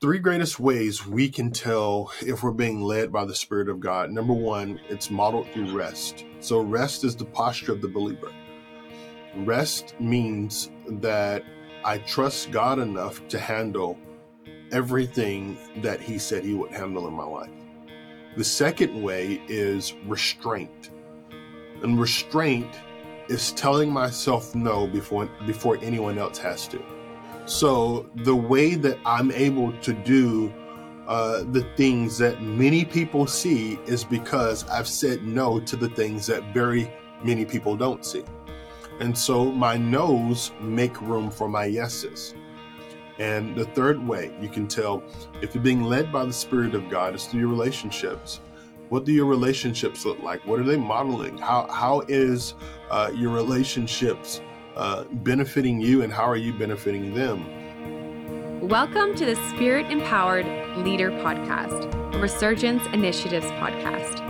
three greatest ways we can tell if we're being led by the Spirit of God. Number one, it's modeled through rest. So, rest is the posture of the believer. Rest means that I trust God enough to handle everything that He said He would handle in my life. The second way is restraint. And restraint is telling myself no before before anyone else has to. So the way that I'm able to do uh, the things that many people see is because I've said no to the things that very many people don't see. And so my no's make room for my yeses. And the third way you can tell if you're being led by the Spirit of God is through your relationships. What do your relationships look like? What are they modeling? How, how is uh, your relationships uh, benefiting you and how are you benefiting them? Welcome to the Spirit Empowered Leader Podcast, a Resurgence Initiatives podcast.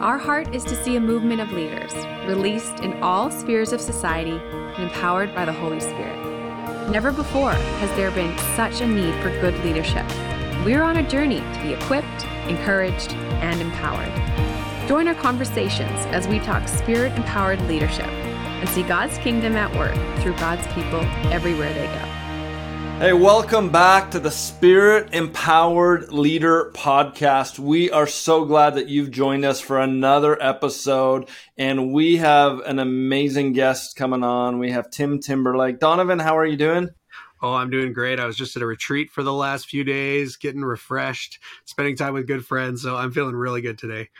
Our heart is to see a movement of leaders released in all spheres of society and empowered by the Holy Spirit. Never before has there been such a need for good leadership. We're on a journey to be equipped, encouraged, and empowered. Join our conversations as we talk spirit empowered leadership and see God's kingdom at work through God's people everywhere they go. Hey, welcome back to the Spirit Empowered Leader Podcast. We are so glad that you've joined us for another episode, and we have an amazing guest coming on. We have Tim Timberlake. Daunavan, how are you doing? Oh, I'm doing great. I was just at a retreat for the last few days, getting refreshed, spending time with good friends. So I'm feeling really good today.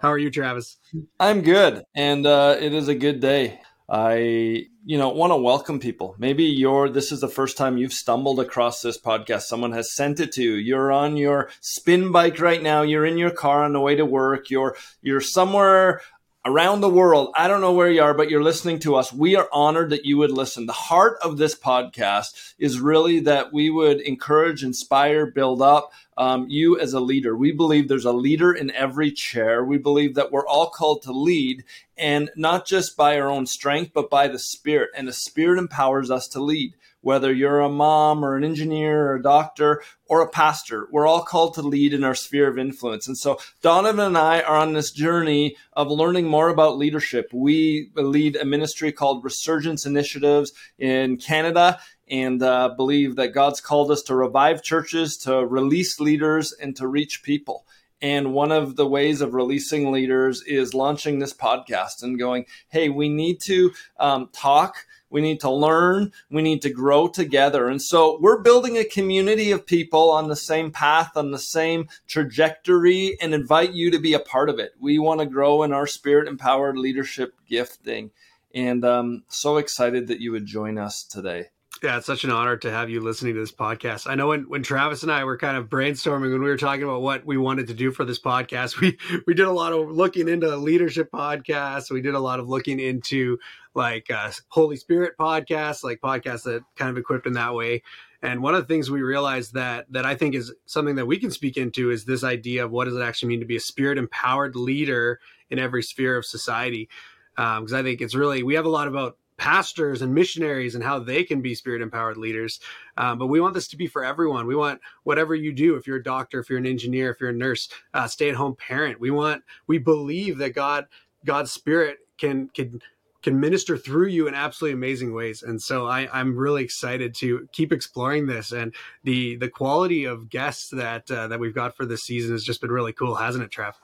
How are you, Travis? I'm good, and uh, it is a good day. I, you know, want to welcome people. Maybe you're this is the first time you've stumbled across this podcast. Someone has sent it to you. You're on your spin bike right now. You're in your car on the way to work. You're you're somewhere around the world. I don't know where you are, but you're listening to us. We are honored that you would listen. The heart of this podcast is really that we would encourage, inspire, build up um, you as a leader. We believe there's a leader in every chair. We believe that we're all called to lead, and not just by our own strength, but by the Spirit. And the Spirit empowers us to lead whether you're a mom or an engineer or a doctor or a pastor. We're all called to lead in our sphere of influence. And so Daunavan and I are on this journey of learning more about leadership. We lead a ministry called Resurgence Initiatives in Canada and uh, believe that God's called us to revive churches, to release leaders, and to reach people. And one of the ways of releasing leaders is launching this podcast and going, hey, we need to um, talk we need to learn. We need to grow together. And so we're building a community of people on the same path, on the same trajectory, and invite you to be a part of it. We want to grow in our spirit empowered leadership gifting. And um, so excited that you would join us today. Yeah, it's such an honor to have you listening to this podcast. I know when, when Travis and I were kind of brainstorming when we were talking about what we wanted to do for this podcast, we we did a lot of looking into leadership podcasts. We did a lot of looking into like uh, Holy Spirit podcasts, like podcasts that kind of equipped in that way. And one of the things we realized that that I think is something that we can speak into is this idea of what does it actually mean to be a spirit empowered leader in every sphere of society. Because um, I think it's really we have a lot about pastors and missionaries and how they can be spirit empowered leaders. Um, but we want this to be for everyone. We want whatever you do, if you're a doctor, if you're an engineer, if you're a nurse, uh, stay at home parent. We want, we believe that God, God's spirit can, can, can minister through you in absolutely amazing ways. And so I, I'm really excited to keep exploring this and the, the quality of guests that, uh, that we've got for this season has just been really cool, hasn't it, Trev?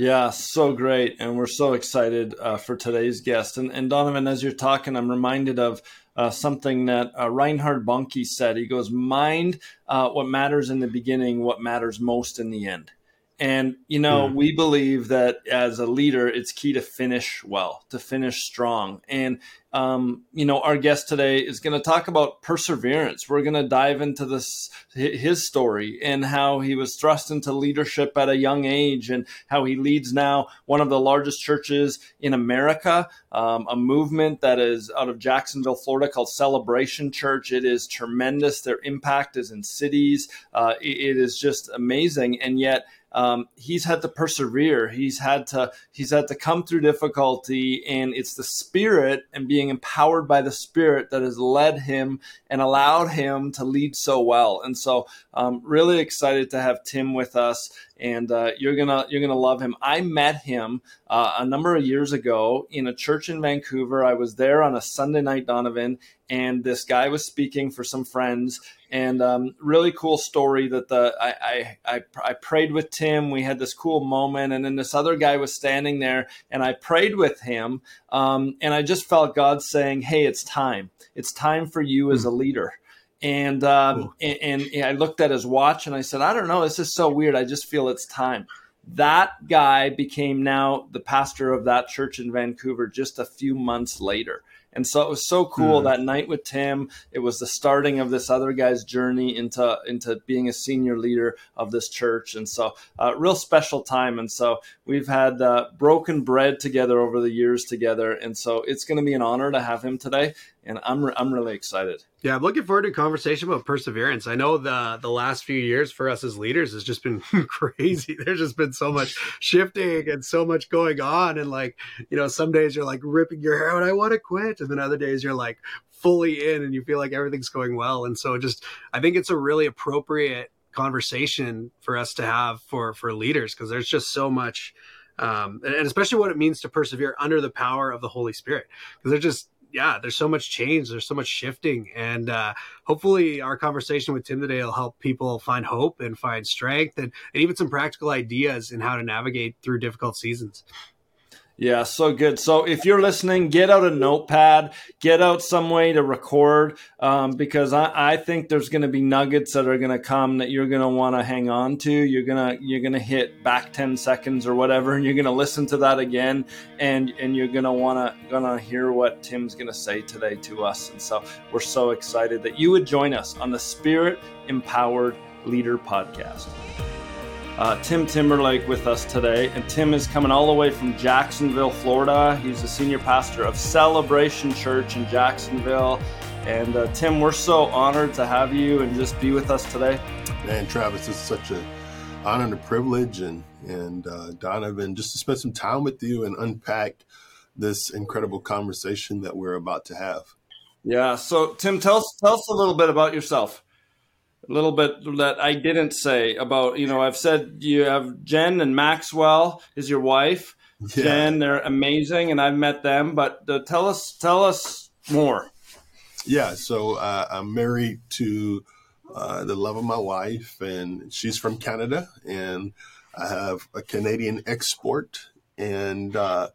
Yeah, so great. And we're so excited uh, for today's guest. And, and, Daunavan, as you're talking, I'm reminded of uh, something that uh, Reinhard Bonnke said. He goes, Mind uh, what matters in the beginning, what matters most in the end. And, you know, mm. we believe that as a leader, it's key to finish well, to finish strong. And, um, you know, our guest today is going to talk about perseverance. We're going to dive into this, his story and how he was thrust into leadership at a young age and how he leads now one of the largest churches in America, um, a movement that is out of Jacksonville, Florida called Celebration Church. It is tremendous. Their impact is in cities. Uh, it, it is just amazing. And yet, um, he's had to persevere. He's had to he's had to come through difficulty, and it's the spirit and being empowered by the Spirit that has led him and allowed him to lead so well. And so, um, really excited to have Tim with us, and uh, you're gonna you're gonna love him. I met him uh, a number of years ago in a church in Vancouver. I was there on a Sunday night, Daunavan, and this guy was speaking for some friends and um, really cool story that the I, I, I I prayed with Tim. We had this cool moment, and then this other guy was standing there, and I prayed with him, um, and I just felt God saying, "Hey, it's time. It's time for you as a leader." And, um, and and I looked at his watch, and I said, "I don't know. This is so weird. I just feel it's time." That guy became now the pastor of that church in Vancouver just a few months later. And so it was so cool mm. that night with Tim. It was the starting of this other guy's journey into into being a senior leader of this church, and so uh, real special time. And so we've had uh, broken bread together over the years together, and so it's going to be an honor to have him today and I'm I'm really excited. Yeah, I'm looking forward to a conversation about perseverance. I know the the last few years for us as leaders has just been crazy. There's just been so much shifting and so much going on, and like you know, some days you're like ripping your hair out, I want to quit, and then other days you're like fully in and you feel like everything's going well. And so, just I think it's a really appropriate conversation for us to have for for leaders because there's just so much. Um, and especially what it means to persevere under the power of the Holy Spirit, because there's just yeah, there's so much change, there's so much shifting, and uh, hopefully our conversation with Tim today will help people find hope and find strength, and, and even some practical ideas in how to navigate through difficult seasons. Yeah, so good. So if you're listening, get out a notepad, get out some way to record, um, because I, I, think there's going to be nuggets that are going to come that you're going to want to hang on to. You're gonna you're gonna hit back ten seconds or whatever, and you're going to listen to that again, and and you're going to want to gonna hear what Tim's going to say today to us. And so we're so excited that you would join us on the Spirit Empowered Leader Podcast uh, Tim Timberlake with us today. And Tim is coming all the way from Jacksonville, Florida. He's the senior pastor of Celebration Church in Jacksonville. And uh, Tim, we're so honored to have you and just be with us today. Man, Travis, it's such an honor and a privilege, and and uh, Daunavan, just to spend some time with you and unpack this incredible conversation that we're about to have. Yeah. So, Tim, tell us tell us a little bit about yourself a little bit that I didn't say about, you know, I've said you have Jen and Maxwell is your wife. Yeah. Jen, they're amazing, and I've met them. But uh, tell us, tell us more. Yeah, so uh, I'm married to uh, the love of my life, and she's from Canada, and I have a Canadian export, and uh,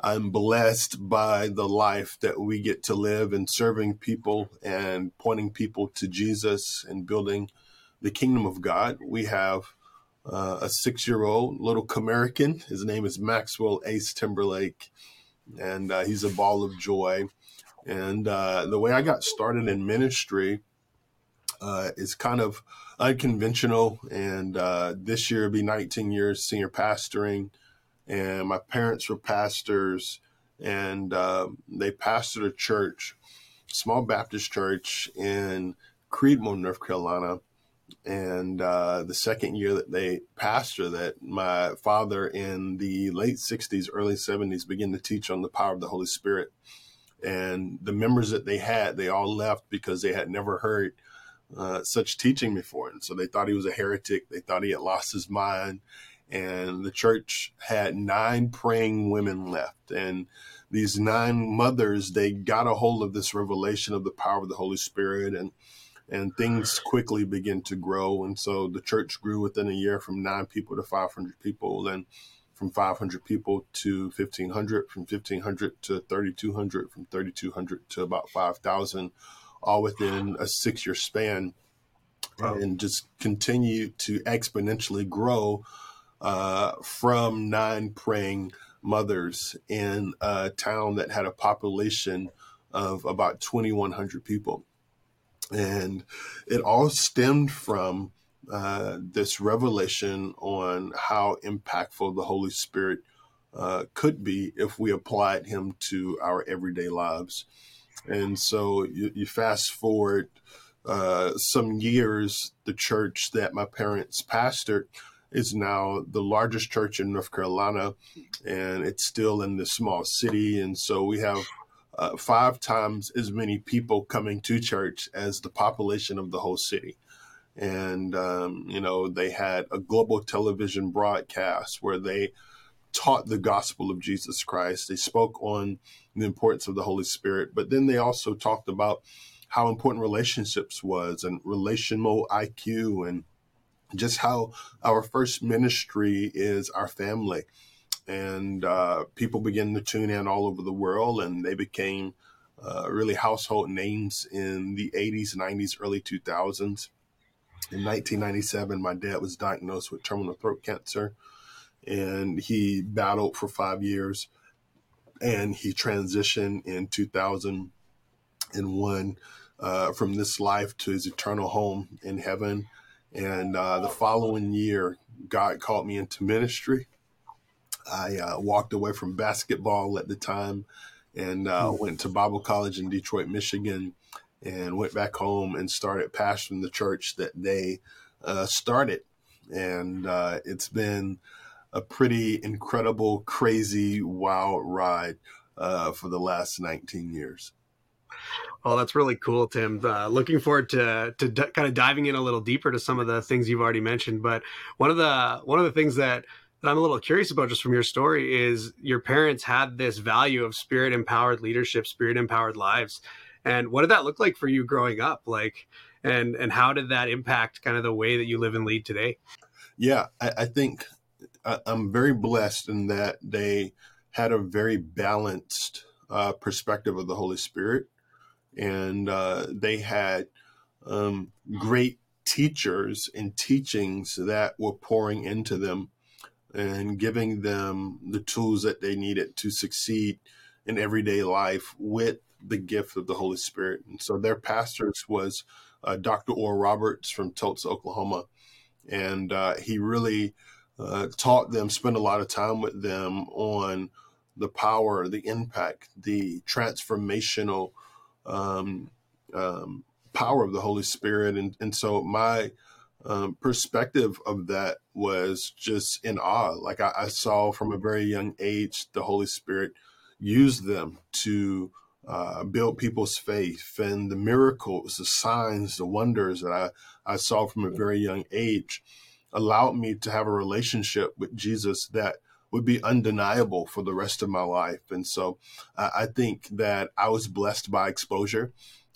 I'm blessed by the life that we get to live and serving people and pointing people to Jesus and building the kingdom of God. We have uh, a six year old little American. His name is Maxwell Ace Timberlake, and uh, he's a ball of joy. And uh, the way I got started in ministry uh, is kind of unconventional. And uh, this year will be 19 years senior pastoring and my parents were pastors, and uh, they pastored a church, small Baptist church in Creedmoor, North Carolina. And uh, the second year that they pastored that, my father in the late 60s, early 70s began to teach on the power of the Holy Spirit. And the members that they had, they all left because they had never heard uh, such teaching before. And so they thought he was a heretic. They thought he had lost his mind and the church had nine praying women left. And these nine mothers they got a hold of this revelation of the power of the holy spirit and and things quickly begin to grow. And so the church grew within a year from nine people to 500 people and from 500 people to 1500 from 1500 to 3200 from 3200 to about 5000 all within a six year span. Wow. and just continue to exponentially grow uh, from non praying mothers in a town that had a population of about 2,100 people. And it all stemmed from uh, this revelation on how impactful the Holy Spirit uh, could be if we applied Him to our everyday lives. And so you, you fast forward uh, some years, the church that my parents pastored is now the largest church in North Carolina, and it's still in this small city. And so we have uh, five times as many people coming to church as the population of the whole city. And, um, you know, they had a global television broadcast where they taught the gospel of Jesus Christ. They spoke on the importance of the Holy Spirit, but then they also talked about how important relationships was and relational IQ and just how our first ministry is our family. And uh, people began to tune in all over the world, and they became uh, really household names in the 80s, 90s, early 2000s. In 1997, my dad was diagnosed with terminal throat cancer, and he battled for five years. And he transitioned in 2001 uh, from this life to his eternal home in heaven. And uh, the following year, God called me into ministry. I uh, walked away from basketball at the time and uh, hmm. went to Bible college in Detroit, Michigan, and went back home and started pastoring the church that they uh, started. And uh, it's been a pretty incredible, crazy, wild ride uh, for the last 19 years. Oh, that's really cool, Tim. Uh, looking forward to to d- kind of diving in a little deeper to some of the things you've already mentioned. But one of the one of the things that that I'm a little curious about just from your story is your parents had this value of spirit empowered leadership, spirit empowered lives. And what did that look like for you growing up? Like, and and how did that impact kind of the way that you live and lead today? Yeah, I, I think I, am very blessed in that they had a very balanced uh, perspective of the Holy Spirit and uh, they had um, great teachers and teachings that were pouring into them and giving them the tools that they needed to succeed in everyday life with the gift of the Holy Spirit. And so their pastors was uh, Dr. Oral Roberts from Tulsa, Oklahoma. And uh, he really uh, taught them, spent a lot of time with them on the power, the impact, the transformational um, um, power of the Holy Spirit. And, and so my um, perspective of that was just in awe. Like I, I, saw from a very young age, the Holy Spirit use them to uh, build people's faith and the miracles, the signs, the wonders that I, I saw from a very young age allowed me to have a relationship with Jesus that would be undeniable for the rest of my life. And so uh, I think that I was blessed by exposure.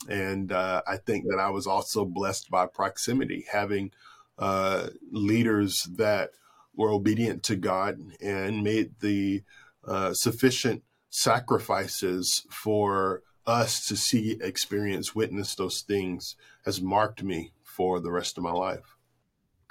And uh, I think that I was also blessed by proximity, having uh, leaders that were obedient to God and made the uh, sufficient sacrifices for us to see, experience, witness those things has marked me for the rest of my life.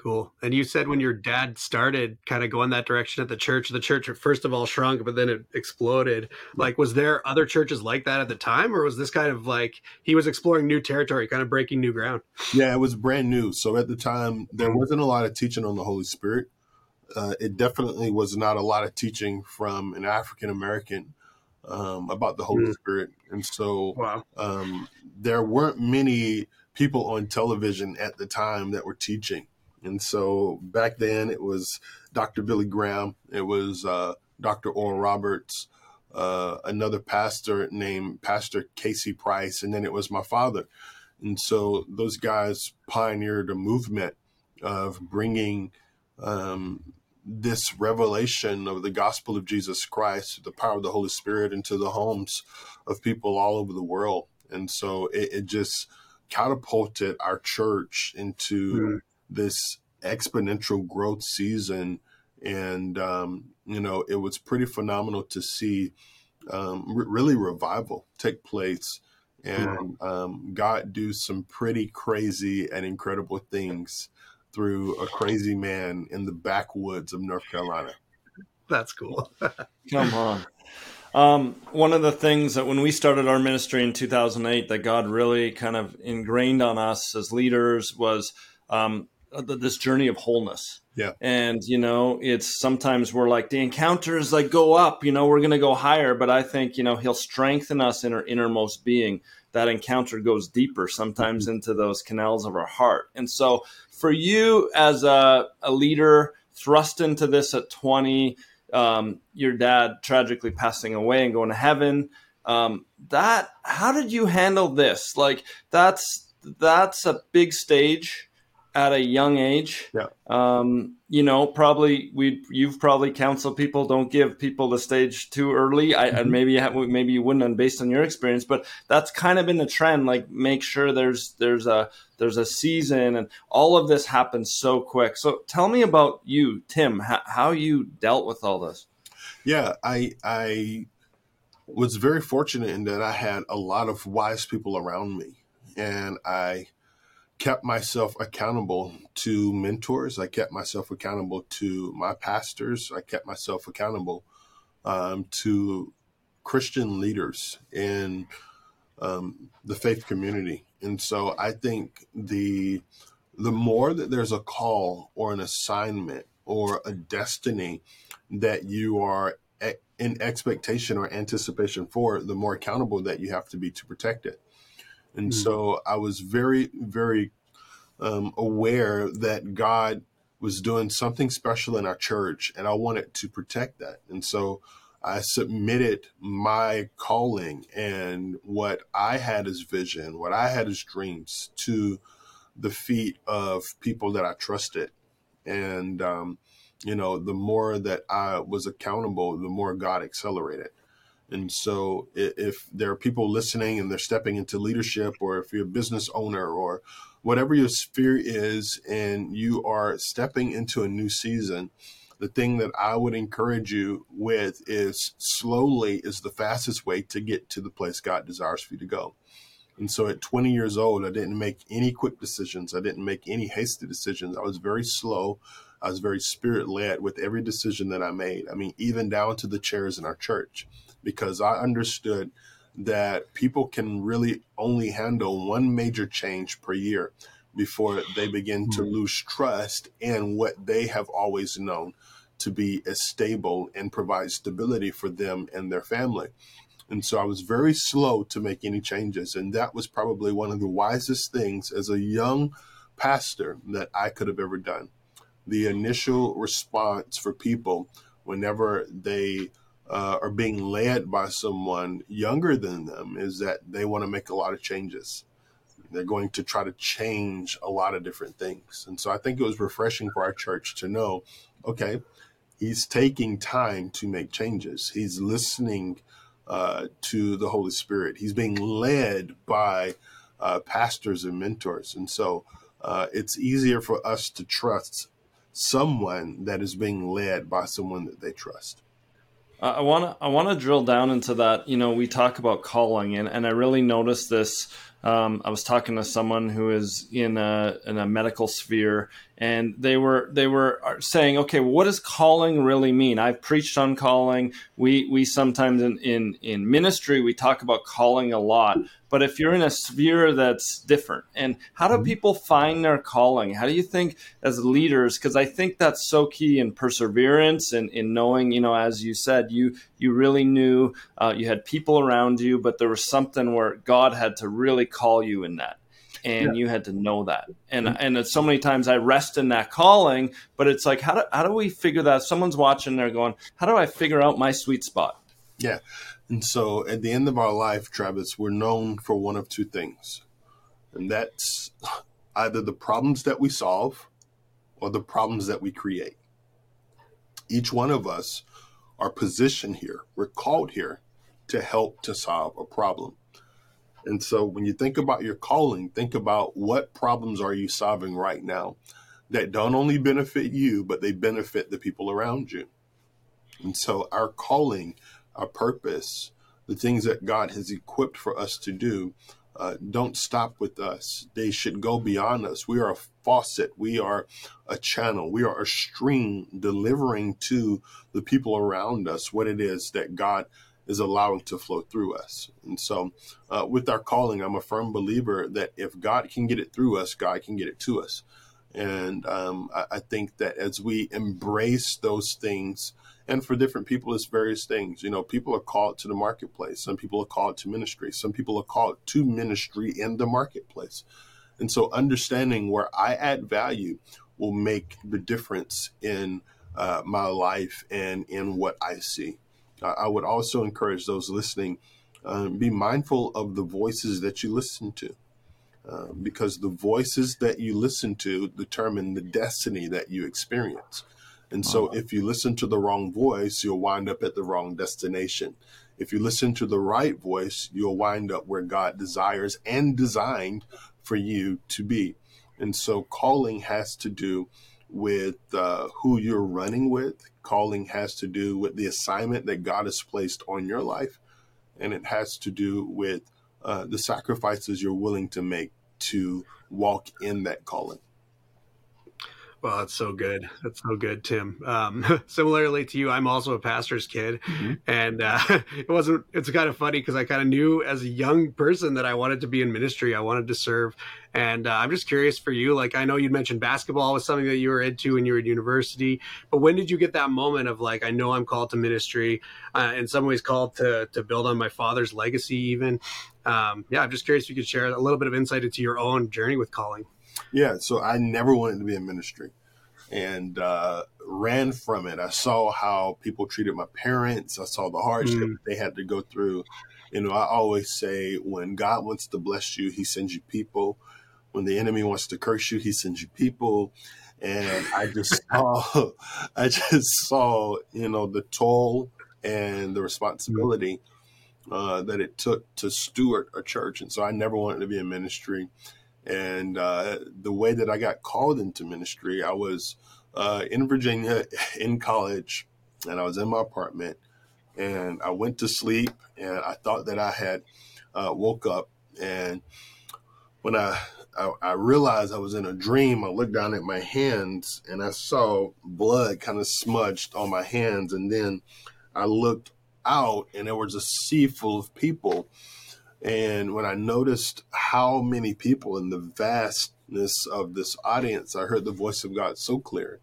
Cool. And you said when your dad started kind of going that direction at the church, the church first of all shrunk, but then it exploded. Like, was there other churches like that at the time, or was this kind of like he was exploring new territory, kind of breaking new ground? Yeah, it was brand new. So at the time, there wasn't a lot of teaching on the Holy Spirit. Uh, it definitely was not a lot of teaching from an African American um, about the Holy mm. Spirit. And so wow. um, there weren't many people on television at the time that were teaching. And so back then it was Dr. Billy Graham, it was uh, Dr. Oral Roberts, uh, another pastor named Pastor K.C. Price, and then it was my father. And so those guys pioneered a movement of bringing um, this revelation of the gospel of Jesus Christ, the power of the Holy Spirit, into the homes of people all over the world. And so it, it just catapulted our church into mm this exponential growth season. And, um, you know, it was pretty phenomenal to see um, really revival take place and um, God do some pretty crazy and incredible things through a crazy man in the backwoods of North Carolina. That's cool. Come on. Um, one of the things that when we started our ministry in 2008 that God really kind of ingrained on us as leaders was um, this journey of wholeness. Yeah. And, you know, it's sometimes we're like, the encounters like go up, you know, we're going to go higher. But I think, you know, he'll strengthen us in our innermost being. That encounter goes deeper sometimes mm-hmm. into those canals of our heart. And so for you as a, a leader, thrust into this at 20, um, your dad tragically passing away and going to heaven, Um, that how did you handle this? Like that's that's a big stage at a young age. Yeah. Um, you know, probably we you've probably counseled people don't give people the stage too early. I, mm-hmm. and maybe you have, maybe you wouldn't, based on your experience, but that's kind of been the trend. Like, make sure there's there's a there's a season, and all of this happens so quick. So, tell me about you, Tim. How, how you dealt with all this? Yeah, I I was very fortunate in that I had a lot of wise people around me, and I kept myself accountable to mentors. I kept myself accountable to my pastors. I kept myself accountable um, to Christian leaders in um, the faith community. And so I think the the more that there's a call or an assignment or a destiny that you are in expectation or anticipation for, the more accountable that you have to be to protect it. And mm-hmm. so I was very, very um, aware that God was doing something special in our church, and I wanted to protect that. And so I submitted my calling and what I had as vision, what I had as dreams to the feet of people that I trusted. And, um, you know, the more that I was accountable, the more God accelerated. And so, if there are people listening and they're stepping into leadership, or if you're a business owner, or whatever your sphere is, and you are stepping into a new season, the thing that I would encourage you with is slowly is the fastest way to get to the place God desires for you to go. And so at 20 years old, I didn't make any quick decisions. I didn't make any hasty decisions. I was very slow. I was very spirit led with every decision that I made. I mean, even down to the chairs in our church because I understood that people can really only handle one major change per year before they begin to hmm. lose trust in what they have always known to be as stable and provide stability for them and their family. And so I was very slow to make any changes. And that was probably one of the wisest things as a young pastor that I could have ever done. The initial response for people whenever they uh, are being led by someone younger than them is that they want to make a lot of changes. They're going to try to change a lot of different things. And so I think it was refreshing for our church to know okay, he's taking time to make changes, he's listening uh, to the Holy Spirit, he's being led by uh, pastors and mentors. And so uh, it's easier for us to trust someone that is being led by someone that they trust. I want to I want to drill down into that. You know, we talk about calling, and, and I really noticed this. Um, I was talking to someone who is in a in a medical sphere, and they were they were saying, okay, what does calling really mean? I've preached on calling. We we sometimes in in, in ministry we talk about calling a lot, but if you're in a sphere that's different and how do mm-hmm. people find their calling how do you think as leaders because i think that's so key in perseverance and in knowing you know as you said you you really knew uh, you had people around you but there was something where god had to really call you in that and yeah. you had to know that and mm-hmm. and so many times i rest in that calling but it's like how do, how do we figure that someone's watching they're going how do i figure out my sweet spot yeah and so at the end of our life, Travis, we're known for one of two things. And that's either the problems that we solve or the problems that we create. Each one of us are positioned here, we're called here to help to solve a problem. And so when you think about your calling, think about what problems are you solving right now that don't only benefit you, but they benefit the people around you. And so our calling our purpose, the things that God has equipped for us to do, uh, don't stop with us. They should go beyond us. We are a faucet. We are a channel. We are a stream delivering to the people around us what it is that God is allowing to flow through us. And so, uh, with our calling, I'm a firm believer that if God can get it through us, God can get it to us. And um, I, I, think that as we embrace those things, and for different people, it's various things. You know, people are called to the marketplace. Some people are called to ministry. Some people are called to ministry in the marketplace. And so, understanding where I add value will make the difference in uh, my life and in what I see. I would also encourage those listening Um, be mindful of the voices that you listen to. Uh, because the voices that you listen to determine the destiny that you experience. And so, if you listen to the wrong voice, you'll wind up at the wrong destination. If you listen to the right voice, you'll wind up where God desires and designed for you to be. And so, calling has to do with uh, who you're running with. Calling has to do with the assignment that God has placed on your life. And it has to do with uh, the sacrifices you're willing to make to walk in that calling. Well, that's so good. That's so good, Tim. Um, similarly to you, I'm also a pastor's kid, mm-hmm. and uh, it wasn't. It's kind of funny because I kind of knew as a young person that I wanted to be in ministry. I wanted to serve, and uh, I'm just curious for you. Like, I know you mentioned basketball was something that you were into when you were at university, but when did you get that moment of like, I know I'm called to ministry, uh, in some ways called to to build on my father's legacy, even. Um, yeah, I'm just curious if you could share a little bit of insight into your own journey with calling. Yeah, so I never wanted to be in ministry and uh, ran from it. I saw how people treated my parents. I saw the hardship mm. they had to go through. You know, I always say when God wants to bless you, he sends you people. When the enemy wants to curse you, he sends you people. And I just saw, I just saw, you know, the toll and the responsibility uh, that it took to steward a church. And so I never wanted to be in ministry. And uh, the way that I got called into ministry, I was uh, in Virginia in college, and I was in my apartment, and I went to sleep, and I thought that I had uh, woke up, and when I, I, I realized I was in a dream, I looked down at my hands, and I saw blood kind of smudged on my hands, and then I looked out, and there was a sea full of people and when I noticed how many people in the vastness of this audience, I heard the voice of God so clear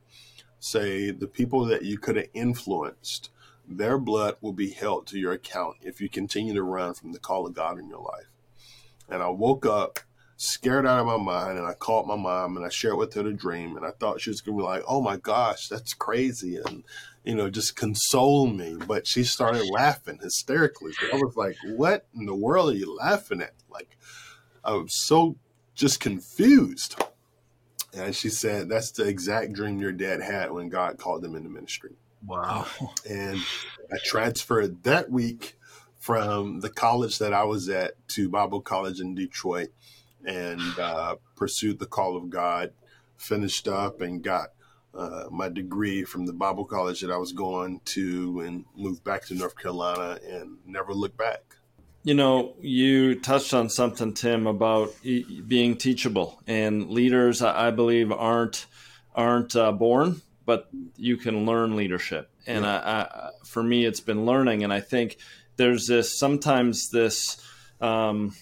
say, The people that you could have influenced, their blood will be held to your account if you continue to run from the call of God in your life. And I woke up scared out of my mind and I called my mom and I shared with her the dream and I thought she was gonna be like, Oh my gosh, that's crazy and you know, just console me. But she started laughing hysterically. I was like, What in the world are you laughing at? Like I was so just confused. And she said, That's the exact dream your dad had when God called him into ministry. Wow. And I transferred that week from the college that I was at to Bible College in Detroit and uh, pursued the call of God, finished up and got uh, my degree from the Bible college that I was going to and moved back to North Carolina and never looked back. You know, you touched on something, Tim, about being teachable, and leaders, I believe, aren't aren't uh, born, but you can learn leadership. And yeah. I, I, for me, it's been learning, and I think there's this sometimes this. Um,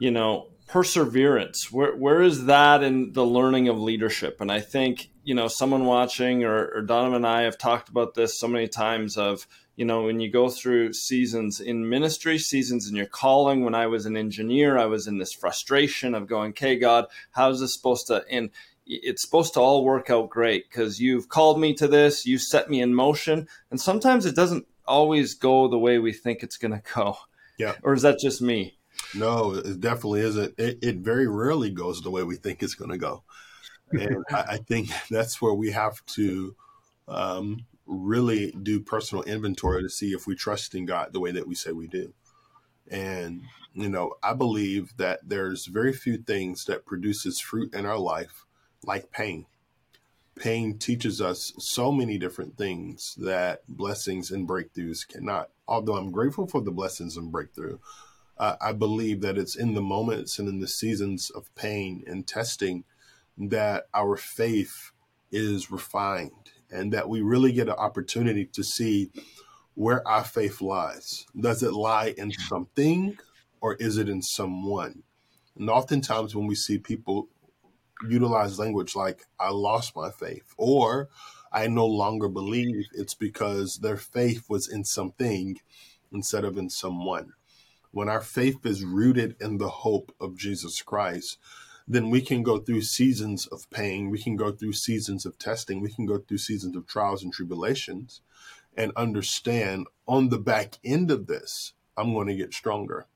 you know, perseverance. Where where is that in the learning of leadership? And I think you know, someone watching or, or Daunavan and I have talked about this so many times. Of you know, when you go through seasons in ministry, seasons in your calling. When I was an engineer, I was in this frustration of going, "Okay, God, how's this supposed to?" And it's supposed to all work out great because you've called me to this, you set me in motion, and sometimes it doesn't always go the way we think it's going to go. Yeah. Or is that just me? No, it definitely isn't. It, it very rarely goes the way we think it's going to go. And I, I, think that's where we have to um, really do personal inventory to see if we trust in God the way that we say we do. And, you know, I believe that there's very few things that produces fruit in our life like pain. Pain teaches us so many different things that blessings and breakthroughs cannot. Although I'm grateful for the blessings and breakthrough, uh, I believe that it's in the moments and in the seasons of pain and testing that our faith is refined and that we really get an opportunity to see where our faith lies. Does it lie in something or is it in someone? And oftentimes, when we see people utilize language like, I lost my faith, or I no longer believe, it's because their faith was in something instead of in someone when our faith is rooted in the hope of Jesus Christ, then we can go through seasons of pain, we can go through seasons of testing, we can go through seasons of trials and tribulations and understand on the back end of this, I'm going to get stronger.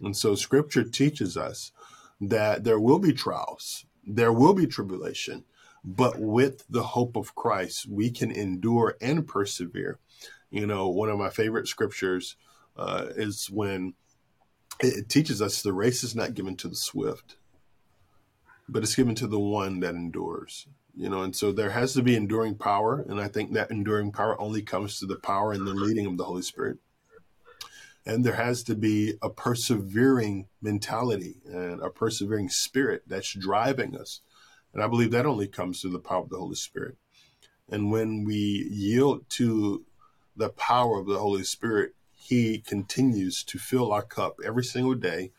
And so scripture teaches us that there will be trials, there will be tribulation, but with the hope of Christ, we can endure and persevere. You know, one of my favorite scriptures uh, is when it, teaches us the race is not given to the swift, but it's given to the one that endures. You know, and so there has to be enduring power, and I think that enduring power only comes to the power and the leading of the Holy Spirit. And there has to be a persevering mentality and a persevering spirit that's driving us. And I believe that only comes through the power of the Holy Spirit. And when we yield to the power of the Holy Spirit, He continues to fill our cup every single day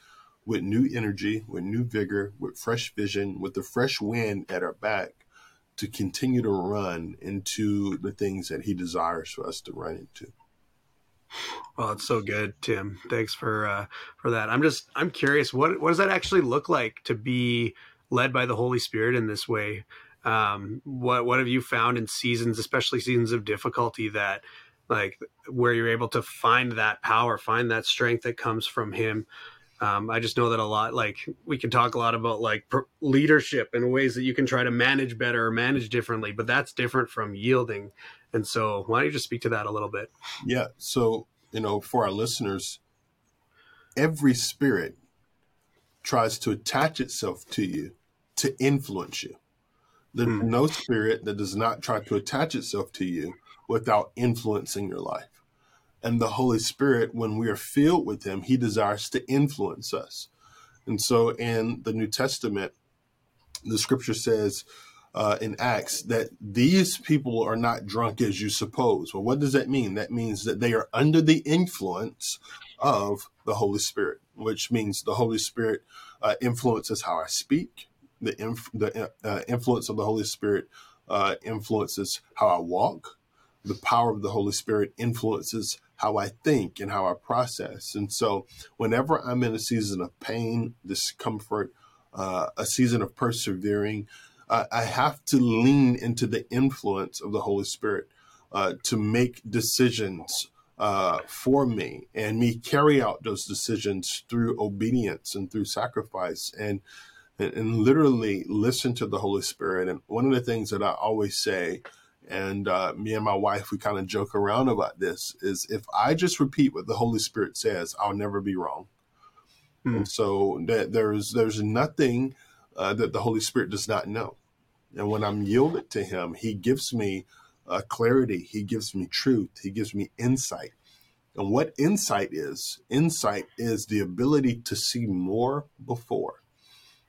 with new energy, with new vigor, with fresh vision, with the fresh wind at our back to continue to run into the things that He desires for us to run into. Well, it's so good, Tim. Thanks for uh, for that. I'm just I'm curious what what does that actually look like to be led by the Holy Spirit in this way? Um, what what have you found in seasons, especially seasons of difficulty, that like where you're able to find that power, find that strength that comes from Him? Um, I just know that a lot. Like we can talk a lot about like leadership and ways that you can try to manage better or manage differently, but that's different from yielding. And so, why don't you just speak to that a little bit? Yeah. So you know, for our listeners, every spirit tries to attach itself to you to influence you. There's mm. no spirit that does not try to attach itself to you without influencing your life. And the Holy Spirit, when we are filled with Him, He desires to influence us. And so in the New Testament, the scripture says uh, in Acts that these people are not drunk as you suppose. Well, what does that mean? That means that they are under the influence of the Holy Spirit, which means the Holy Spirit uh, influences how I speak, the, inf- the uh, influence of the Holy Spirit uh, influences how I walk. The power of the Holy Spirit influences how I think and how I process. And so, whenever I'm in a season of pain, discomfort, uh, a season of persevering, uh, I have to lean into the influence of the Holy Spirit uh, to make decisions uh, for me and me carry out those decisions through obedience and through sacrifice and and, and literally listen to the Holy Spirit. And one of the things that I always say, and uh, me and my wife, we kind of joke around about this, is if I just repeat what the Holy Spirit says, I'll never be wrong. Hmm. So that there's there's nothing uh, that the Holy Spirit does not know. And when I'm yielded to Him, He gives me uh, clarity, He gives me truth, He gives me insight. And what insight is? Insight is the ability to see more before.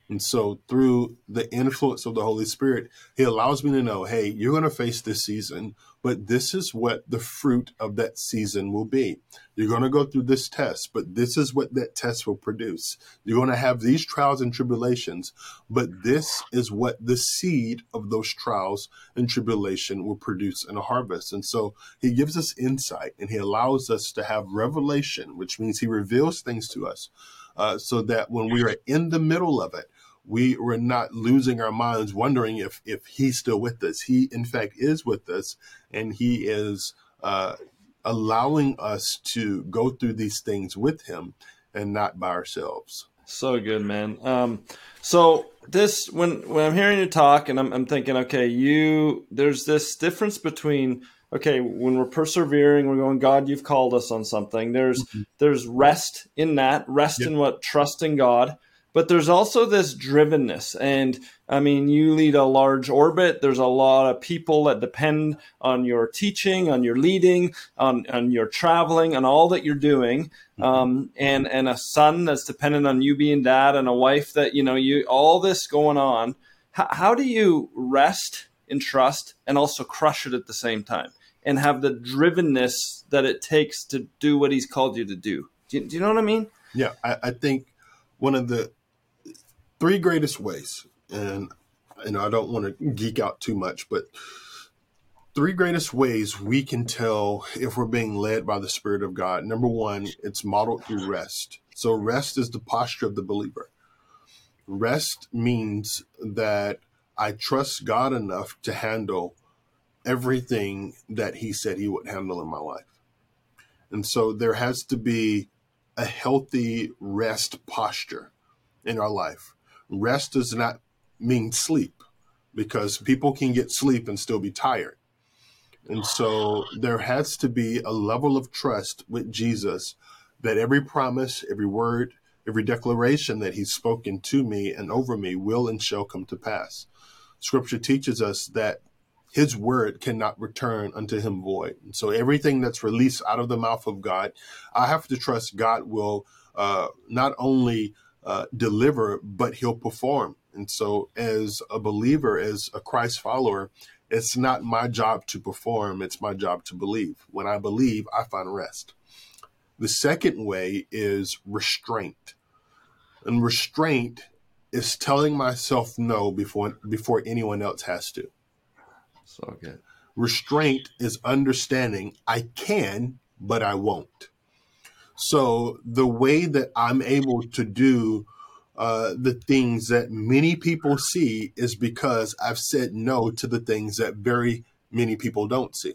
And so, through the influence of the Holy Spirit, He allows me to know hey, you're going to face this season, but this is what the fruit of that season will be. You're going to go through this test, but this is what that test will produce. You're going to have these trials and tribulations, but this is what the seed of those trials and tribulation will produce in a harvest. And so, He gives us insight and He allows us to have revelation, which means He reveals things to us. Uh, so that when we are in the middle of it, we were not losing our minds wondering if if he's still with us. He in fact is with us and he is uh, allowing us to go through these things with him and not by ourselves. So good man. Um, so this when when i'm hearing you talk and I'm, I'm thinking okay you there's this difference between okay when we're persevering we're going god you've called us on something. There's mm-hmm. there's rest in that rest yep. in what trust in god but there's also this drivenness and i mean you lead a large orbit. There's a lot of people that depend on your teaching on your leading on, on your traveling on all that you're doing. Mm-hmm. um, and and a son that's dependent on you being dad and a wife that you know you all this going on. How, how do you rest in trust and also crush it at the same time and have the drivenness that it takes to do what he's called you to do? Do you, do you know what i mean? Yeah I, I think one of the three greatest ways, and you know I don't want to geek out too much, but three greatest ways we can tell if we're being led by the Spirit of God. Number one, it's modeled through rest. So rest is the posture of the believer. Rest means that I trust God enough to handle everything that He said He would handle in my life. And so there has to be a healthy rest posture in our life. Rest does not mean sleep because people can get sleep and still be tired. And so there has to be a level of trust with Jesus that every promise, every word, every declaration that he's spoken to me and over me will and shall come to pass. Scripture teaches us that his word cannot return unto him void. And so everything that's released out of the mouth of God, I have to trust God will uh, not only uh, deliver, but he'll perform. And so, as a believer, as a Christ follower, it's not my job to perform, it's my job to believe. When I believe, I find rest. The second way is restraint. And restraint is telling myself no before before anyone else has to. So good. Restraint is understanding I can, but I won't. So the way that I'm able to do uh, the things that many people see is because I've said no to the things that very many people don't see.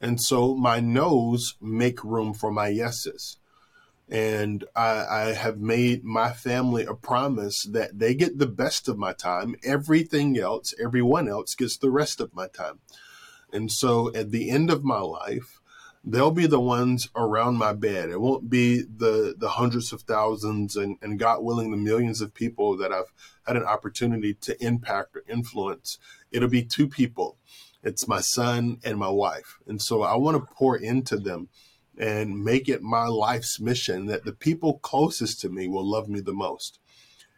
And so my no's make room for my yeses. And I, I, have made my family a promise that they get the best of my time. Everything else, everyone else gets the rest of my time. And so at the end of my life, they'll be the ones around my bed. It won't be the the hundreds of thousands and, and God willing the millions of people that I've had an opportunity to impact or influence. It'll be two people. It's my son and my wife. And so I want to pour into them and make it my life's mission that the people closest to me will love me the most.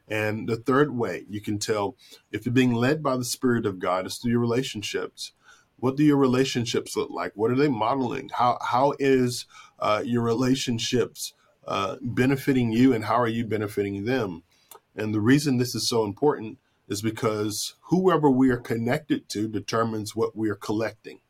And the third way you can tell if you're being led by the Spirit of God is through your relationships what do your relationships look like? What are they modeling? How how is uh, your relationships uh, benefiting you, and how are you benefiting them? And the reason this is so important is because whoever we are connected to determines what we are collecting.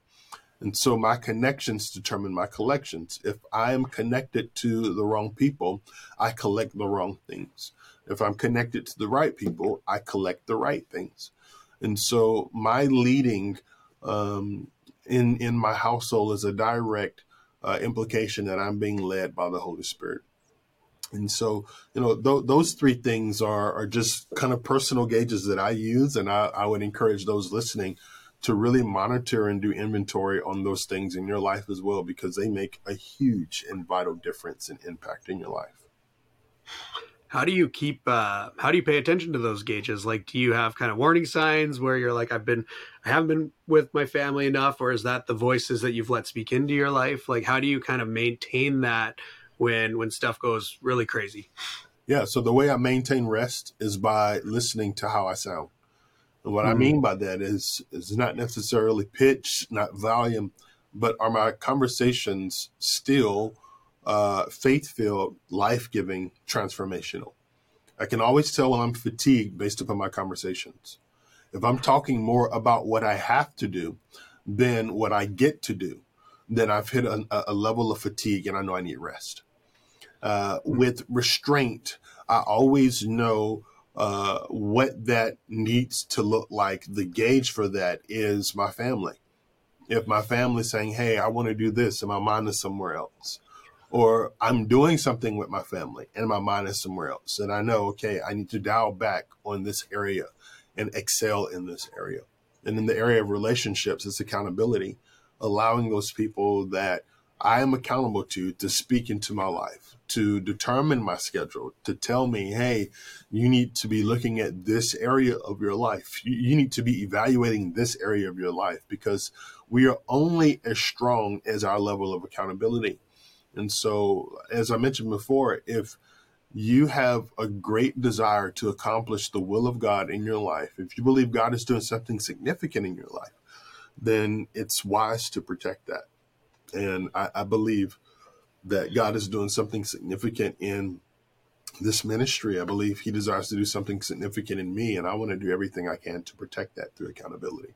And so my connections determine my collections. If I am connected to the wrong people, I collect the wrong things. If I'm connected to the right people, I collect the right things. And so my leading um, in in my household is a direct uh, implication that I'm being led by the Holy Spirit. And so, you know, th- those three things are are just kind of personal gauges that I use, and I, I would encourage those listening to really monitor and do inventory on those things in your life as well, because they make a huge and vital difference and impact in your life how do you keep uh how do you pay attention to those gauges? Like do you have kind of warning signs where you're like i've been i haven't been with my family enough or is that the voices that you've let speak into your life? Like how do you kind of maintain that when when stuff goes really crazy? Yeah so the way i maintain rest is by listening to how i sound. And what mm-hmm. i mean by that is is not necessarily pitch not volume but are my conversations still uh, faith filled, life giving, transformational. I can always tell when I'm fatigued based upon my conversations. If I'm talking more about what I have to do than what I get to do, then I've hit a, a level of fatigue and I know I need rest. Uh, with restraint, I always know uh, what that needs to look like. The gauge for that is my family. If my family's saying, Hey, I want to do this, and my mind is somewhere else, or I'm doing something with my family and my mind is somewhere else. And I know, okay, I need to dial back on this area and excel in this area. And in the area of relationships, it's accountability, allowing those people that I am accountable to to speak into my life, to determine my schedule, to tell me, hey, you need to be looking at this area of your life. You, need to be evaluating this area of your life because we are only as strong as our level of accountability. And so, as I mentioned before, if you have a great desire to accomplish the will of God in your life, if you believe God is doing something significant in your life, then it's wise to protect that. And I, I believe that God is doing something significant in this ministry. I believe He desires to do something significant in me, and I want to do everything I can to protect that through accountability.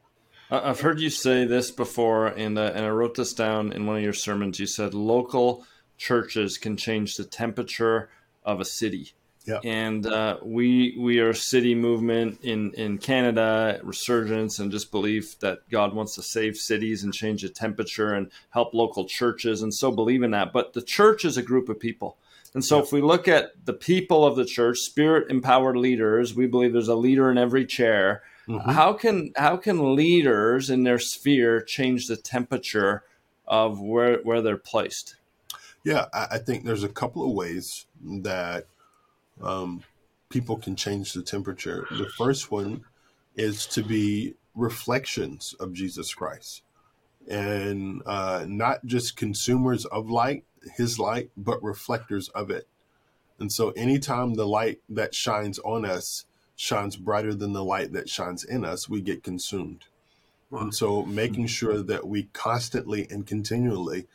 I've heard you say this before, and uh, and I wrote this down in one of your sermons. You said local churches can change the temperature of a city. Yeah. And uh, we we are a city movement in in Canada, resurgence, and just belief that God wants to save cities and change the temperature and help local churches, and so believe in that. But the church is a group of people. And so, if we look at the people of the church, spirit empowered leaders, we believe there's a leader in every chair. Mm-hmm. How can how can leaders in their sphere change the temperature of where where they're placed? Yeah, I, think there's a couple of ways that um, people can change the temperature. The first one is to be reflections of Jesus Christ and uh, not just consumers of light, his light, but reflectors of it. And so, anytime the light that shines on us shines brighter than the light that shines in us, we get consumed. Wow. And so, making mm-hmm. sure that we constantly and continually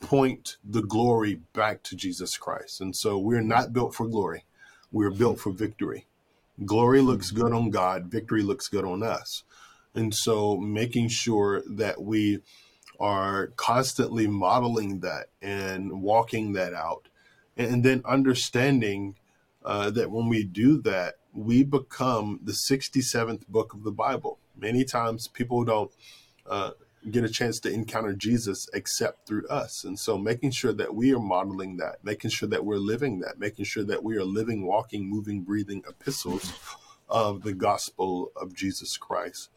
point the glory back to Jesus Christ. And so, we're not built for glory, we're mm-hmm. built for victory. Glory looks mm-hmm. good on God, victory looks good on us. And so, making sure that we are constantly modeling that and walking that out, and then understanding uh, that when we do that, we become the 67th book of the Bible. Many times people don't uh, get a chance to encounter Jesus except through us. And so making sure that we are modeling that, making sure that we're living that, making sure that we are living, walking, moving, breathing epistles of the gospel of Jesus Christ.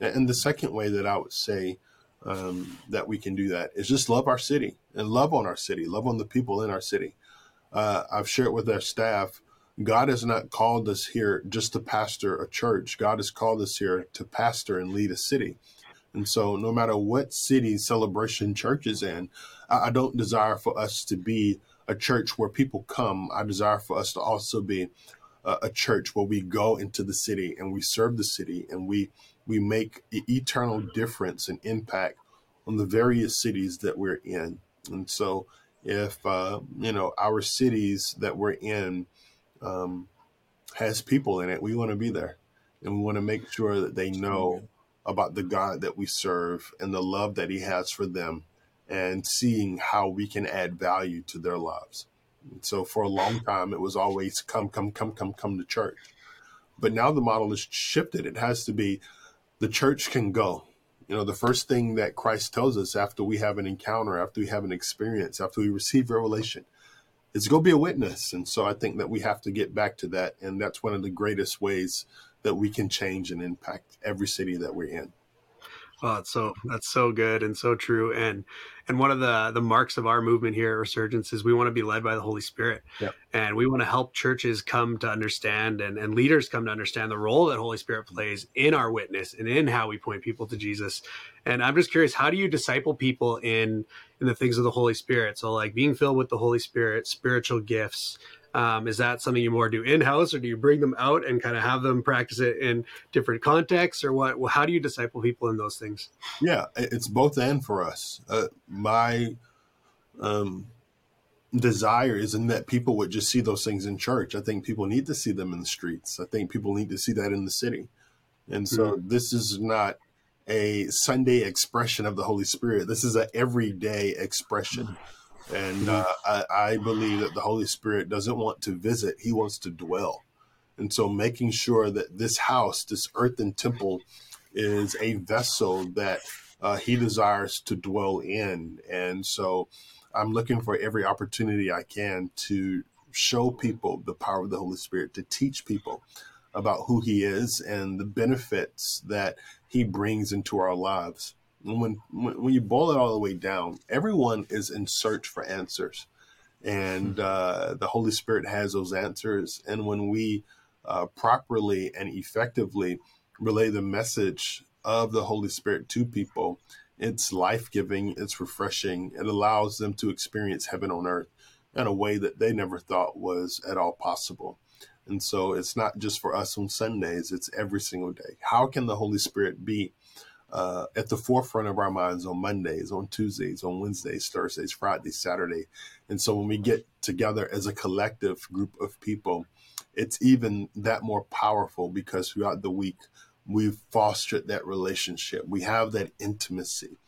And the second way that I would say um, that we can do that is just love our city and love on our city, love on the people in our city. Uh, I've shared with our staff God has not called us here just to pastor a church. God has called us here to pastor and lead a city. And so, no matter what city celebration church is in, I don't desire for us to be a church where people come. I desire for us to also be a, a church where we go into the city and we serve the city and we we make eternal difference and impact on the various cities that we're in. And so, if uh, you know our cities that we're in um, has people in it, we want to be there, and we want to make sure that they know about the God that we serve and the love that He has for them, and seeing how we can add value to their lives. And so, for a long time, it was always come, come, come, come, come to church. But now the model is shifted. It has to be the church can go. You know, the first thing that Christ tells us after we have an encounter, after we have an experience, after we receive revelation, is go be a witness. And so I think that we have to get back to that. And that's one of the greatest ways that we can change and impact every city that we're in. Oh, that's so that's so good and so true. And and one of the the marks of our movement here at Resurgence is we want to be led by the Holy Spirit. Yep. And we want to help churches come to understand and, and leaders come to understand the role that Holy Spirit plays in our witness and in how we point people to Jesus. And I'm just curious, how do you disciple people in in the things of the Holy Spirit? So like being filled with the Holy Spirit, spiritual gifts, um, is that something you more do in house, or do you bring them out and kind of have them practice it in different contexts, or what? Well, how do you disciple people in those things? Yeah, it's both and for us. Uh, my um, desire isn't that people would just see those things in church. I think people need to see them in the streets. I think people need to see that in the city. And so mm-hmm. this is not a Sunday expression of the Holy Spirit. This is an everyday expression. Mm-hmm and uh, I, I believe that the Holy Spirit doesn't want to visit, He wants to dwell. And so making sure that this house, this earthen temple, is a vessel that uh, He desires to dwell in. And so I'm looking for every opportunity I can to show people the power of the Holy Spirit, to teach people about who He is and the benefits that He brings into our lives when when you boil it all the way down, everyone is in search for answers, and hmm. uh, the Holy Spirit has those answers. And when we uh, properly and effectively relay the message of the Holy Spirit to people, it's life giving, it's refreshing, it allows them to experience heaven on earth in a way that they never thought was at all possible. And so it's not just for us on Sundays, it's every single day. How can the Holy Spirit be uh, at the forefront of our minds on Mondays, on Tuesdays, on Wednesdays, Thursdays, Fridays, Saturday. And so when we get together as a collective group of people, it's even that more powerful because throughout the week, we've fostered that relationship. We have that intimacy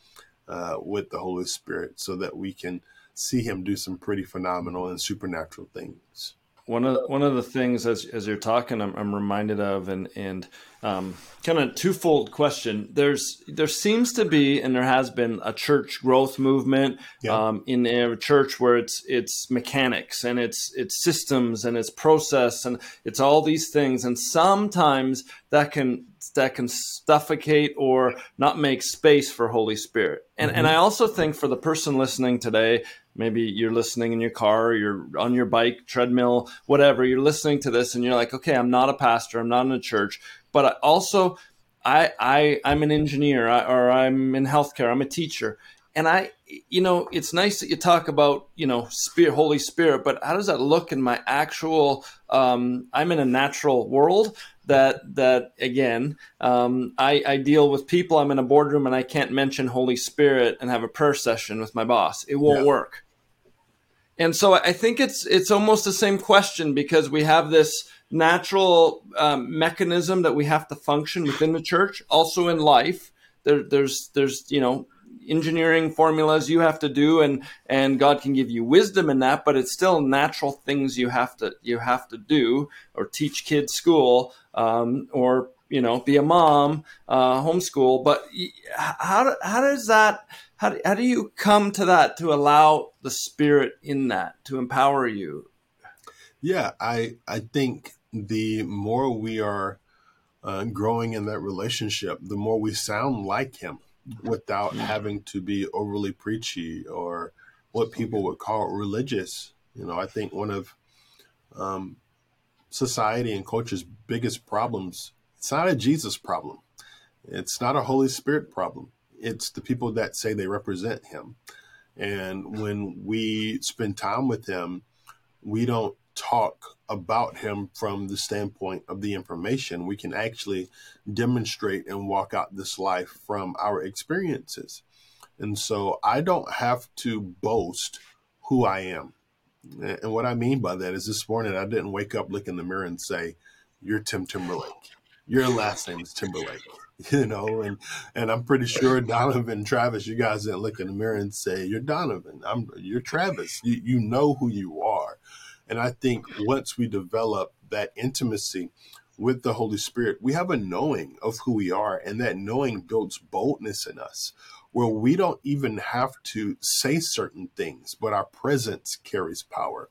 uh, with the Holy Spirit so that we can see Him do some pretty phenomenal and supernatural things. One of one of the things as as you're talking, I'm, I'm reminded of, and and um, kind of twofold question. There's there seems to be, and there has been a church growth movement yeah. um, in a church where it's it's mechanics and it's it's systems and it's process and it's all these things, and sometimes that can that can suffocate or not make space for Holy Spirit. And mm-hmm. and I also think for the person listening today maybe you're listening in your car you're on your bike treadmill whatever you're listening to this and you're like okay i'm not a pastor i'm not in a church but also i i i'm an engineer or i'm in healthcare i'm a teacher and i you know it's nice that you talk about you know spirit holy spirit but how does that look in my actual um, i'm in a natural world that that again um, I, I deal with people i'm in a boardroom and i can't mention holy spirit and have a prayer session with my boss it won't yeah. work and so I think it's it's almost the same question because we have this natural um, mechanism that we have to function within the church, also in life. There, there's there's you know engineering formulas you have to do and and God can give you wisdom in that but it's still natural things you have to you have to do or teach kids school um, or you know be a mom uh, homeschool. But how, how does that how how do you come to that to allow the spirit in that to empower you? Yeah i i think the more we are uh, growing in that relationship the more we sound like him without having to be overly preachy or what people would call religious. You know i think one of um, society and culture's biggest problems it's not a jesus problem. It's not a holy spirit problem. It's the people that say they represent him. And when we spend time with him, we don't talk about him from the standpoint of the information. We can actually demonstrate and walk out this life from our experiences. And so I don't have to boast who I am. And what I mean by that is this morning I didn't wake up, look in the mirror, and say, You're Tim Timberlake. Your last name is Timberlake. you know, and and I'm pretty sure Daunavan, Travis, you guys didn't look in the mirror and say, You're Daunavan. I'm you're Travis. You you know who you are. And I think once we develop that intimacy with the Holy Spirit, we have a knowing of who we are, and that knowing builds boldness in us, where we don't even have to say certain things, but our presence carries power.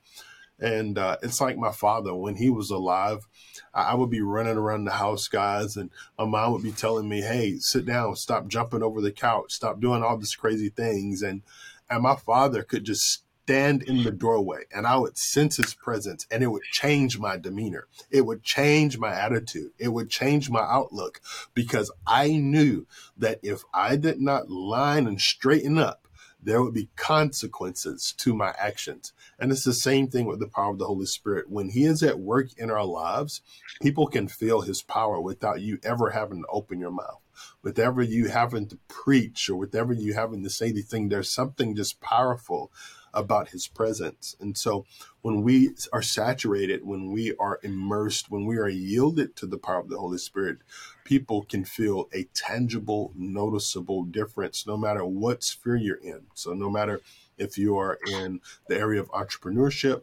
And uh, it's like my father, when he was alive, I would be running around the house, guys, and my mom would be telling me, "Hey, sit down, stop jumping over the couch, stop doing all these crazy things." And and my father could just stand in the doorway, and I would sense his presence, and it would change my demeanor. It would change my attitude. It would change my outlook because I knew that if I did not line and straighten up there would be consequences to my actions. And it's the same thing with the power of the Holy Spirit. When He is at work in our lives, people can feel His power without you ever having to open your mouth. Whatever you having to preach or whatever you having to say anything, there's something just powerful about his presence. And so when we are saturated, when we are immersed, when we are yielded to the power of the Holy Spirit, people can feel a tangible, noticeable difference no matter what sphere you're in. So no matter if you are in the area of entrepreneurship,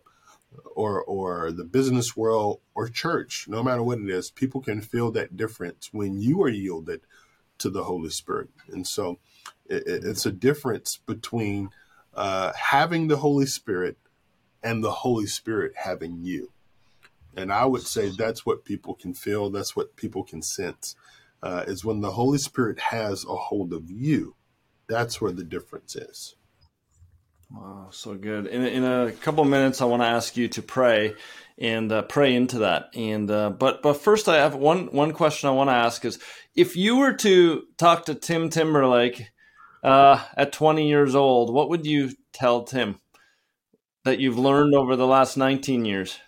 or or the business world or church, no matter what it is, people can feel that difference when you are yielded to the Holy Spirit. And so it, it's a difference between uh, having the Holy Spirit and the Holy Spirit having you. And I would say that's what people can feel, that's what people can sense, uh, is when the Holy Spirit has a hold of you. That's where the difference is. Wow, so good. In, in a couple minutes, I want to ask you to pray and uh, pray into that. And uh, but but first, I have one one question I want to ask is if you were to talk to Tim Timberlake uh, at 20 years old, what would you tell Tim that you've learned over the last 19 years?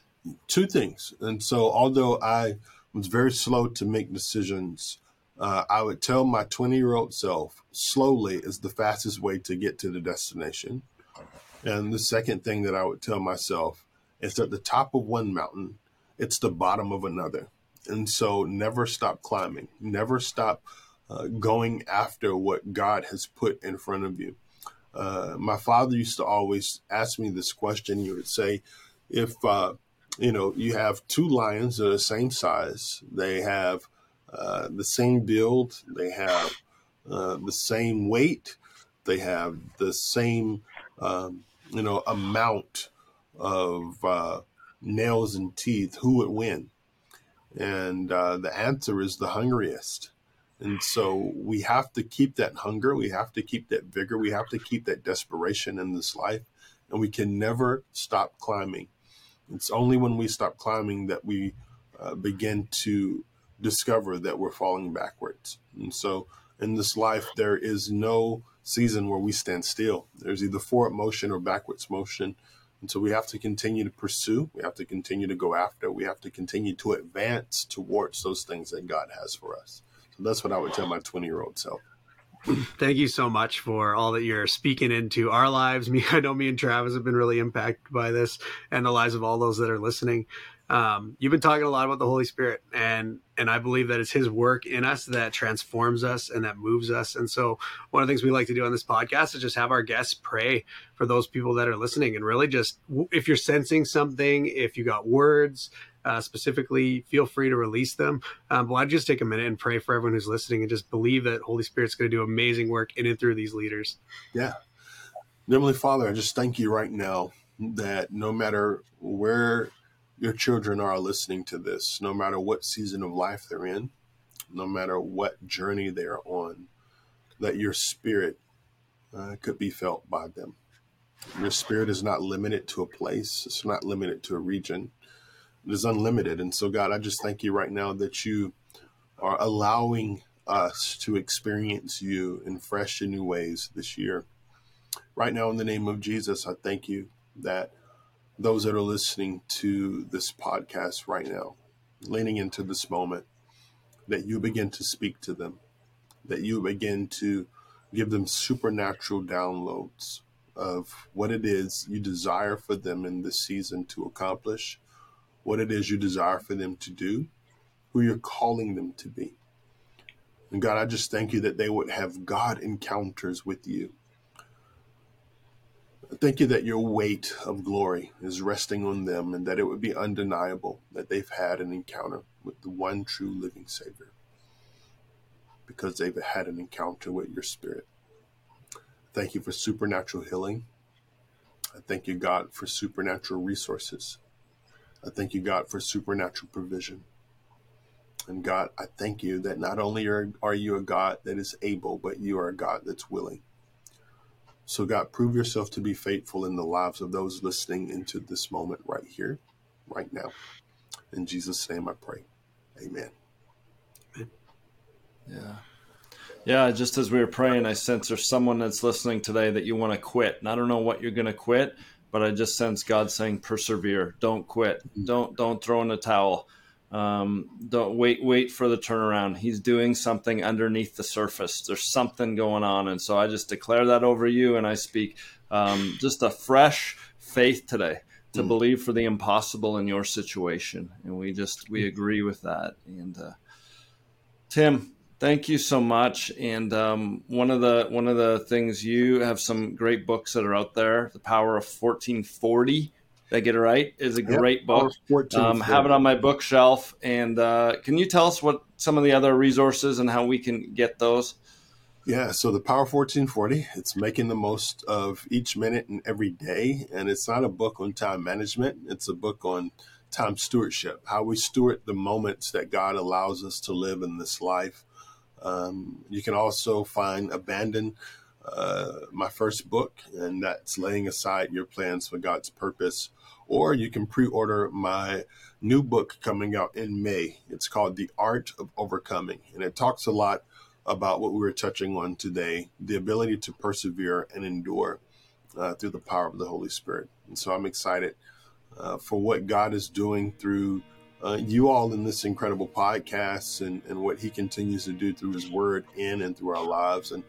Two things. And so, although I was very slow to make decisions, uh, I would tell my 20 year old self slowly is the fastest way to get to the destination. And the second thing that I would tell myself is at the top of one mountain, it's the bottom of another. And so, never stop climbing, never stop uh, going after what God has put in front of you. Uh, my father used to always ask me this question. He would say, if uh, you know, you have two lions that are the same size. They have uh, the same build. They have the same weight. They have the same, um, you know, amount of uh, nails and teeth. Who would win? And uh, the answer is the hungriest. And so we have to keep that hunger. We have to keep that vigor. We have to keep that desperation in this life. And we can never stop climbing. It's only when we stop climbing that we uh, begin to discover that we're falling backwards. And so in this life, there is no season where we stand still. There's either forward motion or backwards motion. And so we have to continue to pursue. We have to continue to go after. We have to continue to advance towards those things that God has for us. That's what I would tell my 20 year old self. Thank you so much for all that you're speaking into our lives. Me, I know me and Travis have been really impacted by this and the lives of all those that are listening um, you've been talking a lot about the Holy Spirit, and and I believe that it's His work in us that transforms us and that moves us. And so, one of the things we like to do on this podcast is just have our guests pray for those people that are listening, and really just if you're sensing something, if you got words. Uh, specifically, feel free to release them. Um, but I'd just take a minute and pray for everyone who's listening, and just believe that Holy Spirit's going to do amazing work in and through these leaders. Yeah, Heavenly Father, I just thank you right now that no matter where your children are listening to this, no matter what season of life they're in, no matter what journey they're on, that your spirit uh, could be felt by them. Your spirit is not limited to a place, it's not limited to a region, it is unlimited. And so, God, I just thank you right now that you are allowing us to experience you in fresh and new ways this year. Right now, in the name of Jesus, I thank you that those that are listening to this podcast right now, leaning into this moment, that you begin to speak to them, that you begin to give them supernatural downloads of what it is you desire for them in this season to accomplish, what it is you desire for them to do, who you're calling them to be. And God, I just thank you that they would have God encounters with you Thank you that your weight of glory is resting on them and that it would be undeniable that they've had an encounter with the one true living Savior because they've had an encounter with your Spirit. Thank you for supernatural healing. I thank you, God, for supernatural resources. I thank you, God, for supernatural provision. And God, I thank you that not only are, are you a God that is able, but you are a God that's willing. So, God, prove yourself to be faithful in the lives of those listening into this moment right here, right now. In Jesus' name I pray. Amen. Yeah. Yeah, just as we were praying, I sense there's someone that's listening today that you want to quit. And I don't know what you're going to quit, but I just sense God saying, persevere. Don't quit. Mm-hmm. Don't don't throw in the towel. Um, don't wait, wait for the turnaround. He's doing something underneath the surface. There's something going on. And so I just declare that over you and I speak um, just a fresh faith today to mm. believe for the impossible in your situation. And we just, we agree with that. And, uh, Tim, thank you so much. And um, one of the one of the things you have some great books that are out there. The Power of 1440 did I get it right? Is a great yep, book. Um, have it on my bookshelf. And uh, can you tell us what some of the other resources and how we can get those? Yeah, so the Power 1440, it's making the most of each minute and every day. And it's not a book on time management, it's a book on time stewardship, how we steward the moments that God allows us to live in this life. Um, you can also find Abandon uh, my first book, and that's Laying Aside Your Plans for God's Purpose or you can pre order my new book coming out in May. It's called The Art of Overcoming, and it talks a lot about what we were touching on today the ability to persevere and endure uh, through the power of the Holy Spirit. And so I'm excited uh, for what God is doing through uh, you all in this incredible podcast and, and what He continues to do through His Word in and through our lives. And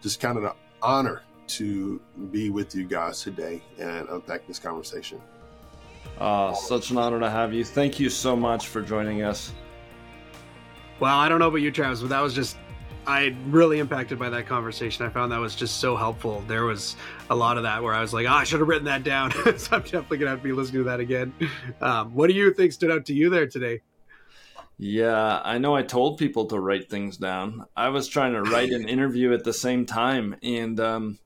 just kind of an honor to be with you guys today and unpack this conversation. Uh, such an honor to have you. Thank you so much for joining us. Well, I don't know about you, Travis, but that was just I really impacted by that conversation. I found that was just so helpful. There was a lot of that where I was like, oh, I should have written that down. so I'm definitely gonna have to be listening to that again. Um, what do you think stood out to you there today? Yeah, I know I told people to write things down. I was trying to write an interview at the same time and um,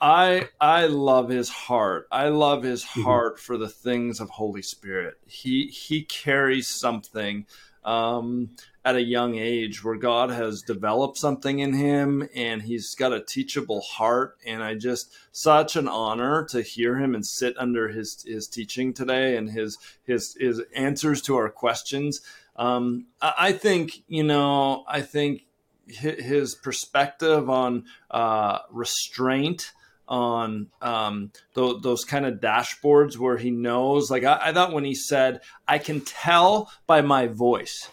I I love his heart. I love his mm-hmm. heart for the things of Holy Spirit. He he carries something um, at a young age where God has developed something in him and he's got a teachable heart. And I just such an honor to hear him and sit under his his teaching today and his his his answers to our questions. Um, I think you know I think his perspective on uh, restraint on um, th- those kind of dashboards where he knows. Like I-, I thought when he said, "I can tell by my voice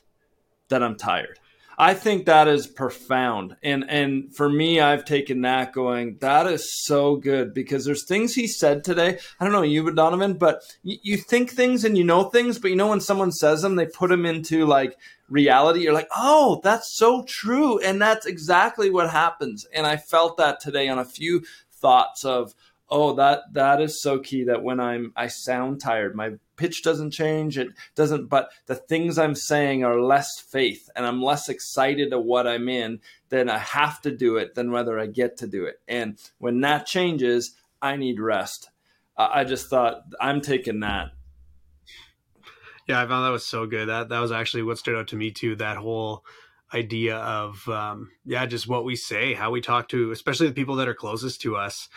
that I'm tired." I think that is profound. And and for me, I've taken that going, that is so good because there's things he said today. I don't know you, but Daunavan, but you, you think things and you know things, but you know when someone says them, they put them into like reality. You're like, oh, that's so true, and that's exactly what happens. And I felt that today on a few thoughts of oh that that is so key that when i'm i sound tired my pitch doesn't change it doesn't but the things i'm saying are less faith and i'm less excited of what i'm in then i have to do it than whether i get to do it. And when that changes i need rest. I just thought i'm taking that. Yeah i found that was so good. That that was actually what stood out to me too that whole idea of um, yeah just what we say how we talk to especially the people that are closest to us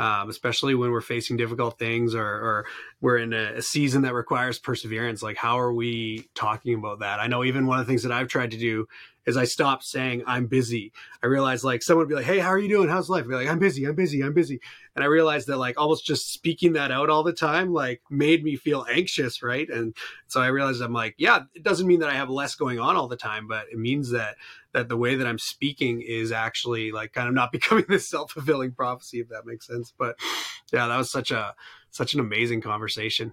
um, especially when we're facing difficult things or, or we're in a, a, season that requires perseverance like how are we talking about that? I know even one of the things that i've tried to do is I stopped saying I'm busy. I realized like someone would be like, "Hey, how are you doing? How's life?" I'd be like, "I'm busy. I'm busy. I'm busy." And I realized that like almost just speaking that out all the time like made me feel anxious, right? And so I realized I'm like, yeah, it doesn't mean that I have less going on all the time, but it means that that the way that I'm speaking is actually like kind of not becoming this self-fulfilling prophecy if that makes sense. But yeah, that was such a such an amazing conversation.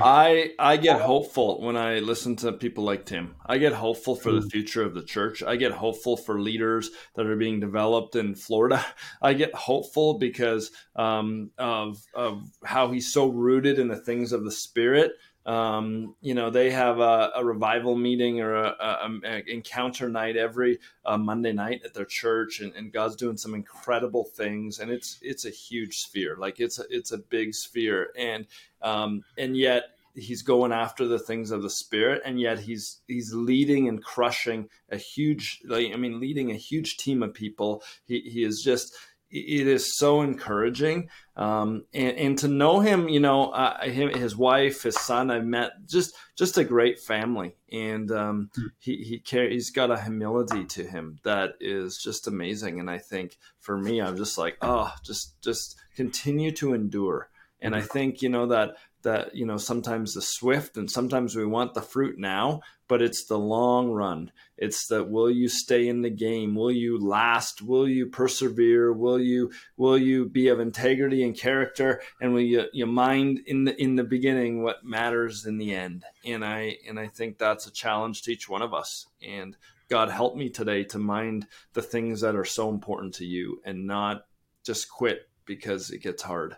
I I get hopeful when I listen to people like Tim. I get hopeful for the hmm. future of the church. I get hopeful for leaders that are being developed in Florida. I get hopeful because um, of of how he's so rooted in the things of the Spirit. Um, you know, they have a, a revival meeting or a, a, a encounter night every uh, Monday night at their church, and, and, God's doing some incredible things. And it's it's a huge sphere, like it's a, it's a big sphere, and um, and yet he's going after the things of the spirit and yet he's he's leading and crushing a huge like i mean leading a huge team of people he, he is just it is so encouraging. Um, and, and, to know him you know uh, him, his wife his son i've met just just a great family. And um, hmm. he, he carry, he's got a humility to him that is just amazing. And i think for me i'm just like oh just just continue to endure. And i think you know that that you know sometimes the swift and sometimes we want the fruit now but it's the long run. It's that will you stay in the game? Will you last? Will you persevere? Will you will you be of integrity and character? And will you, you mind in the in the beginning what matters in the end? And i and i think that's a challenge to each one of us. And god help me today to mind the things that are so important to you and not just quit because it gets hard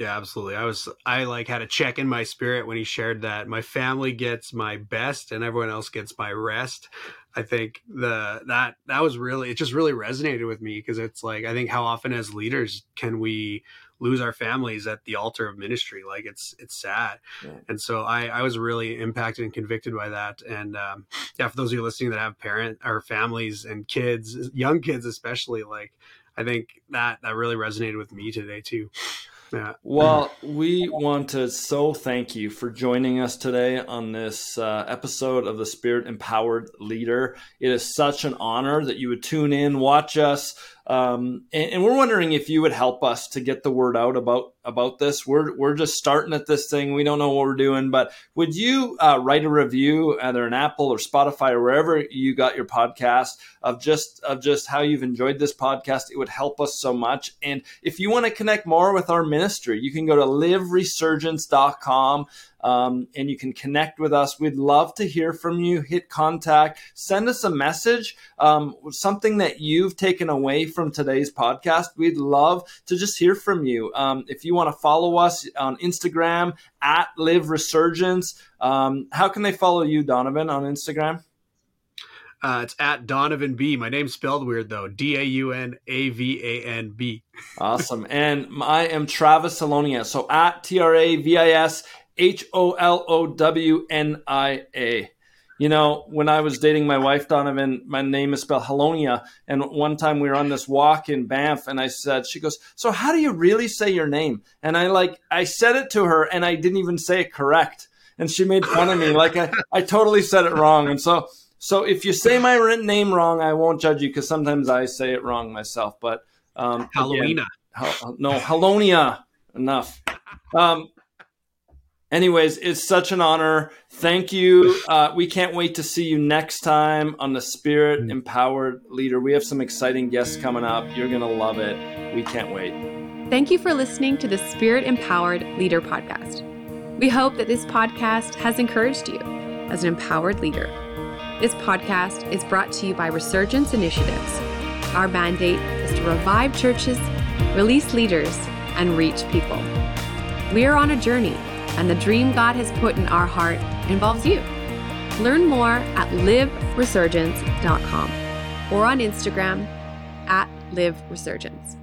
yeah, absolutely. I was I like had a check in my spirit when he shared that my family gets my best and everyone else gets my rest. I think the that that was really it just really resonated with me because it's like I think how often as leaders can we lose our families at the altar of ministry like it's it's sad yeah. and so I, I was really impacted and convicted by that and um, yeah for those of you listening that have parent or families and kids young kids especially like i think that that really resonated with me today too Well, we want to so thank you for joining us today on this uh, episode of the Spirit Empowered Leader. It is such an honor that you would tune in, watch us, um, and, and, we're wondering if you would help us to get the word out about about this. We're we're just starting at this thing. We don't know what we're doing, but would you uh, write a review, either an Apple or Spotify or wherever you got your podcast, of just of just how you've enjoyed this podcast? It would help us so much. And if you want to connect more with our ministry, you can go to liveresurgence.com um, and you can connect with us. We'd love to hear from you. Hit contact, send us a message, um, something that you've taken away from today's podcast. We'd love to just hear from you. Um, if you want to follow us on Instagram at Live Resurgence, um, how can they follow you, Daunavan, on Instagram? Uh, it's at Daunavan B. My name's spelled weird though. D A U N A V A N B. Awesome. And I am Travis Holownia. So at T R A V I S H O L O W N I A. You know, when I was dating my wife, Daunavan, my name is spelled Holownia. And one time we were on this walk in Banff and I said, she goes, So how do you really say your name? And I like, I said it to her and I didn't even say it correct. And she made fun of me. Like I, I totally said it wrong. And so, so if you say my name wrong, I won't judge you because sometimes I say it wrong myself. But um, Halloween. no, Holownia. Enough. Um, anyways, it's such an honor. Thank you. Uh, we can't wait to see you next time on the Spirit mm. Empowered Leader. We have some exciting guests coming up. You're going to love it. We can't wait. Thank you for listening to the Spirit Empowered Leader podcast. We hope that this podcast has encouraged you as an empowered leader. This podcast is brought to you by Resurgence Initiatives. Our mandate is to revive churches, release leaders, and reach people. We are on a journey and the dream God has put in our heart involves you. Learn more at liveresurgence.com or on Instagram at liveresurgence.